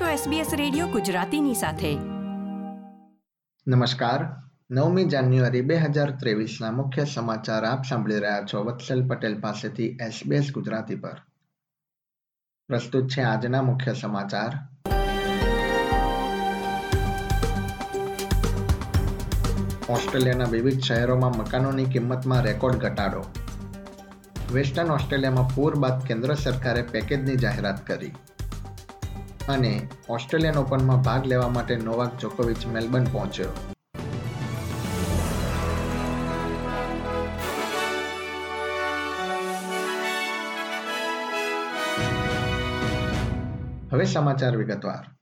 છો SBS radio ગુજરાતીની સાથે. નમસ્કાર. નવમી જાન્યુઆરી બે હજાર મુખ્ય સમાચાર આપ સાંભળી રહ્યા છો વત્સલ પટેલ પાસેથી SBS ગુજરાતી પર. પ્રસ્તુત છે આજના મુખ્ય સમાચાર. ઓસ્ટ્રેલિયાના વિવિધ શહેરોમાં મકાનોની કિંમતમાં રેકોર્ડ ઘટાડો. વેસ્ટર્ન ઓસ્ટ્રેલિયામાં પૂર બાદ કેન્દ્ર સરકારે પેકેજની જાહેરાત કરી. અને ઓસ્ટ્રેલિયન ઓપનમાં ભાગ લેવા માટે નોવાક જોકોવિચ મેલબર્ન પહોંચ્યો. હવે સમાચાર વિગતવાર.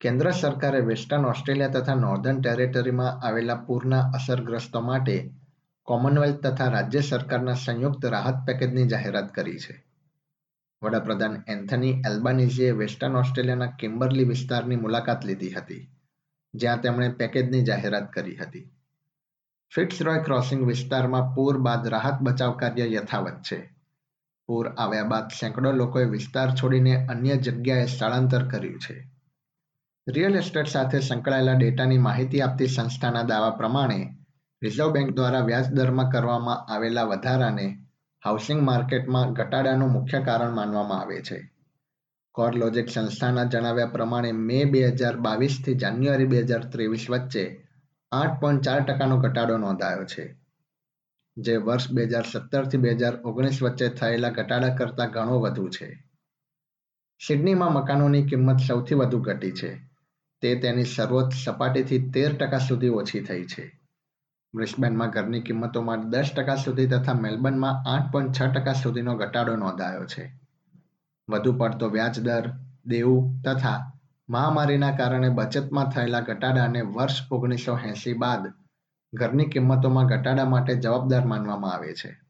કેન્દ્ર સરકારે વેસ્ટર્ન ઓસ્ટ્રેલિયા તથા નોર્ધન ટેરેટરીમાં આવેલા પૂરના અસરગ્રસ્તો માટે કોમનવેલ્થ તથા રાજ્ય સરકારના સંયુક્ત રાહત પેકેજની જાહેરાત કરી છે. વડાપ્રધાન એન્થની એલ્બાનીઝીએ વેસ્ટર્ન ઓસ્ટ્રેલિયાના કિમ્બરલી વિસ્તારની મુલાકાત લીધી હતી, જ્યાં તેમણે પેકેજની જાહેરાત કરી હતી. ફિટ્સરોય ક્રોસિંગ વિસ્તારમાં પૂર બાદ રાહત બચાવ કાર્ય યથાવત છે. પૂર આવ્યા બાદ સેંકડો લોકોએ વિસ્તાર છોડીને અન્ય જગ્યાએ સ્થળાંતર કર્યું છે. રિયલ એસ્ટેટ સાથે સંકળાયેલા ડેટાની માહિતી આપતી સંસ્થાના દાવા પ્રમાણે, રિઝર્વ બેંક દ્વારા વ્યાજ દરમાં કરવામાં આવેલા વધારાને હાઉસિંગ માર્કેટમાં ઘટાડાનું મુખ્ય કારણ માનવામાં આવે છે. કોરલોજિક સંસ્થાના જણાવ્યા પ્રમાણે મે બે હજાર બાવીસથી જાન્યુઆરી બે હજાર ત્રેવીસ વચ્ચે આઠ પોઈન્ટ ચાર ટકાનો ઘટાડો નોંધાયો છે. જે વર્ષ બે હજાર સત્તરથી બે હજાર ઓગણીસ વચ્ચે થયેલા ઘટાડા કરતાં ઘણો વધુ છે. સિડનીમાં મકાનોની કિંમત સૌથી વધુ ઘટી છે. તે તેની સર્વોચ્ચ સપાટીથી તેર ટકા સુધી ઓછી થઈ છે. બ્રિસ્બેનમાં ઘરની કિંમતોમાં દસ ટકા સુધી તથા મેલબર્નમાં આઠ પોઈન્ટ છ ટકા સુધીનો ઘટાડો નોંધાયો છે. વધુ પડતો વ્યાજ દર, દેવું તથા મહામારીના કારણે બચતમાં થયેલા ઘટાડાને વર્ષ ઓગણીસો એંસી બાદ ઘરની કિંમતોમાં ઘટાડા માટે જવાબદાર માનવામાં આવે છે.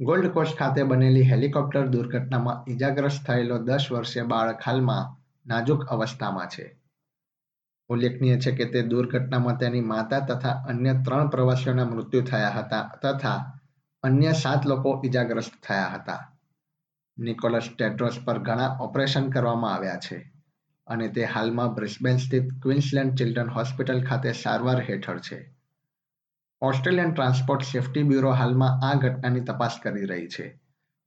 ગોલ્ડ કોસ્ટ ખાતે બનેલી હેલિકોપ્ટર દુર્ઘટનામાં ઇજાગ્રસ્ત થયેલો દસ વર્ષીય બાળક હાલમાં નાજુક અવસ્થામાં છે. ઉલ્લેખનીય છે કે તે દુર્ઘટનામાં તેની માતા તથા અન્ય ત્રણ પ્રવાસીઓના મૃત્યુ થયા હતા તથા અન્ય સાત લોકો ઇજાગ્રસ્ત થયા હતા. નિકોલસ ટેટ્રોસ પર ઘણા ઓપરેશન કરવામાં આવ્યા છે અને તે હાલમાં બ્રિસ્બેન સ્થિત ક્વીન્સલેન્ડ ચિલ્ડ્રન હોસ્પિટલ ખાતે સારવાર હેઠળ છે. ઓસ્ટ્રેલિયન ટ્રાન્સપોર્ટ સેફ્ટી બ્યુરો હાલમાં આ ઘટનાની તપાસ કરી રહી છે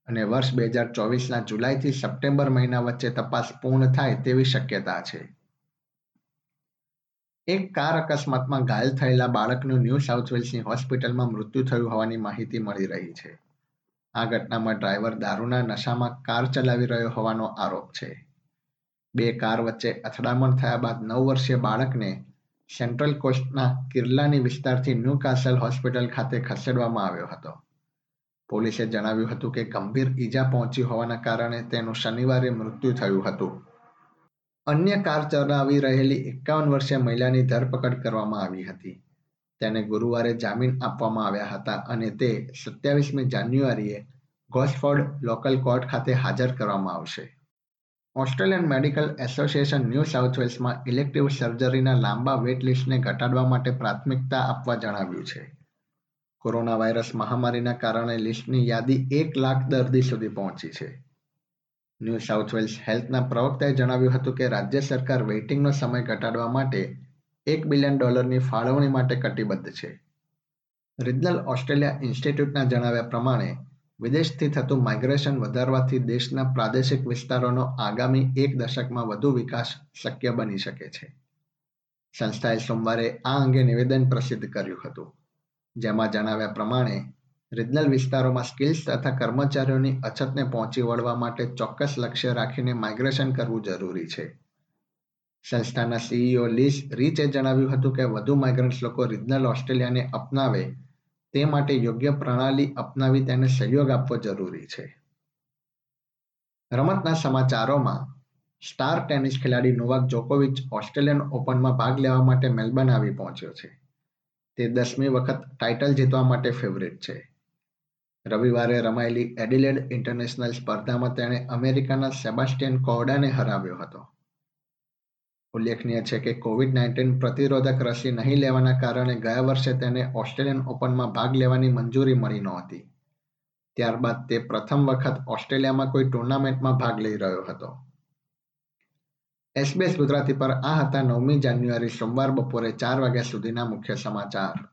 અને વર્ષ બે હજાર ચોવીસના જુલાઈથી સપ્ટેમ્બર મહિના વચ્ચે તપાસ પૂર્ણ થાય તેવી શક્યતા છે. એક કાર અકસ્માતમાં ઘાયલ થયેલા બાળકનું ન્યૂ સાઉથ વેલ્સની હોસ્પિટલમાં મૃત્યુ થયું હોવાની માહિતી મળી રહી છે. આ ઘટનામાં ડ્રાઈવર દારૂના નશામાં કાર ચલાવી રહ્યો હોવાનો આરોપ છે. બે કાર વચ્ચે અથડામણ થયા બાદ નવ વર્ષીય બાળકને સેન્ટ્રલ કોસ્ટના કિર્લાની વિસ્તારથી ન્યૂ કાસલ હોસ્પિટલ ખાતે ખસેડવામાં આવ્યો હતો. પોલીસે જણાવ્યું હતું કે ગંભીર ઈજા પહોંચી હોવાના કારણે તેનું શનિવારે મૃત્યુ થયું હતું. અન્ય કાર ચલાવી રહેલી એકાવન વર્ષીય મહિલાની ધરપકડ કરવામાં આવી હતી. તેને ગુરુવારે જામીન આપવામાં આવ્યા હતા અને તે સત્યાવીસમી જાન્યુઆરીએ ગોસ્ફોર્ડ લોકલ કોર્ટ ખાતે હાજર કરવામાં આવશે. Australian medical association new south વેલ્સમાં elective સર્જરીના લાંબા વેટ લિસ્ટને ઘટાડવા માટે પ્રાથમિકતા આપવા જણાવ્યું છે. કોરોના વાયરસ મહામારીના કારણે લિસ્ટની યાદી એક લાખ દર્દી સુધી પહોંચી છે. ન્યૂ સાઉથ વેલ્સ હેલ્થના પ્રવક્તાએ જણાવ્યું હતું કે રાજ્ય સરકાર વેઇટિંગનો સમય ઘટાડવા માટે એક બિલિયન ડોલરની ફાળવણી માટે કટિબદ્ધ છે. રિજનલ ઓસ્ટ્રેલિયા ઇન્સ્ટિટ્યૂટના જણાવ્યા પ્રમાણે, વિદેશથી થતું માઇગ્રેશન વધારવાથી દેશના પ્રાદેશિક વિસ્તારોનો આગામી એક દશકમાં વધુ વિકાસ શક્ય બની શકે છે. સંસ્થાએ સોમવારે આ અંગે નિવેદન પ્રસિદ્ધ કર્યું હતું. જેમાં જણાવ્યા પ્રમાણે રિજનલ વિસ્તારોમાં સ્કિલ્સ તથા કર્મચારીઓની અછતને પહોંચી વળવા માટે ચોક્કસ લક્ષ્ય રાખીને માઇગ્રેશન કરવું જરૂરી છે. સંસ્થાના સીઈઓ લીસ રીચે જણાવ્યું હતું કે વધુ માઇગ્રન્ટ્સ લોકો રિજનલ ઓસ્ટ્રેલિયાને અપનાવે તે માટે યોગ્ય પ્રણાલી અપનાવી તેને સહયોગ આપવો જરૂરી છે. રમતના સમાચારોમાં, સ્ટાર ટેનિસ ખેલાડી નોવાક જોકોવિચ ઓસ્ટ્રેલિયન ઓપનમાં ભાગ લેવા માટે મેલબર્ન આવી પહોંચ્યો છે. તે દસમી વખત ટાઇટલ જીતવા માટે ફેવરિટ છે. રવિવારે રમાયેલી એડિલેડ ઇન્ટરનેશનલ સ્પર્ધામાં તેણે અમેરિકાના સેબાસ્ટિયન કોર્ડાને હરાવ્યો હતો. ઉલ્લેખનીય છે કે કોવિડ નાઇન્ટીન પ્રતિરોધક રસી નહીં લેવાના કારણે ગયા વર્ષે તેને ઓસ્ટ્રેલિયન ઓપનમાં ભાગ લેવાની મંજૂરી મળી નહોતી. ત્યારબાદ તે પ્રથમ વખત ઓસ્ટ્રેલિયામાં કોઈ ટુર્નામેન્ટમાં ભાગ લઈ રહ્યો હતો. એસબીએસ ગુજરાતી પર આ હતા નવમી જાન્યુઆરી સોમવાર બપોરે ચાર વાગ્યા સુધીના મુખ્ય સમાચાર.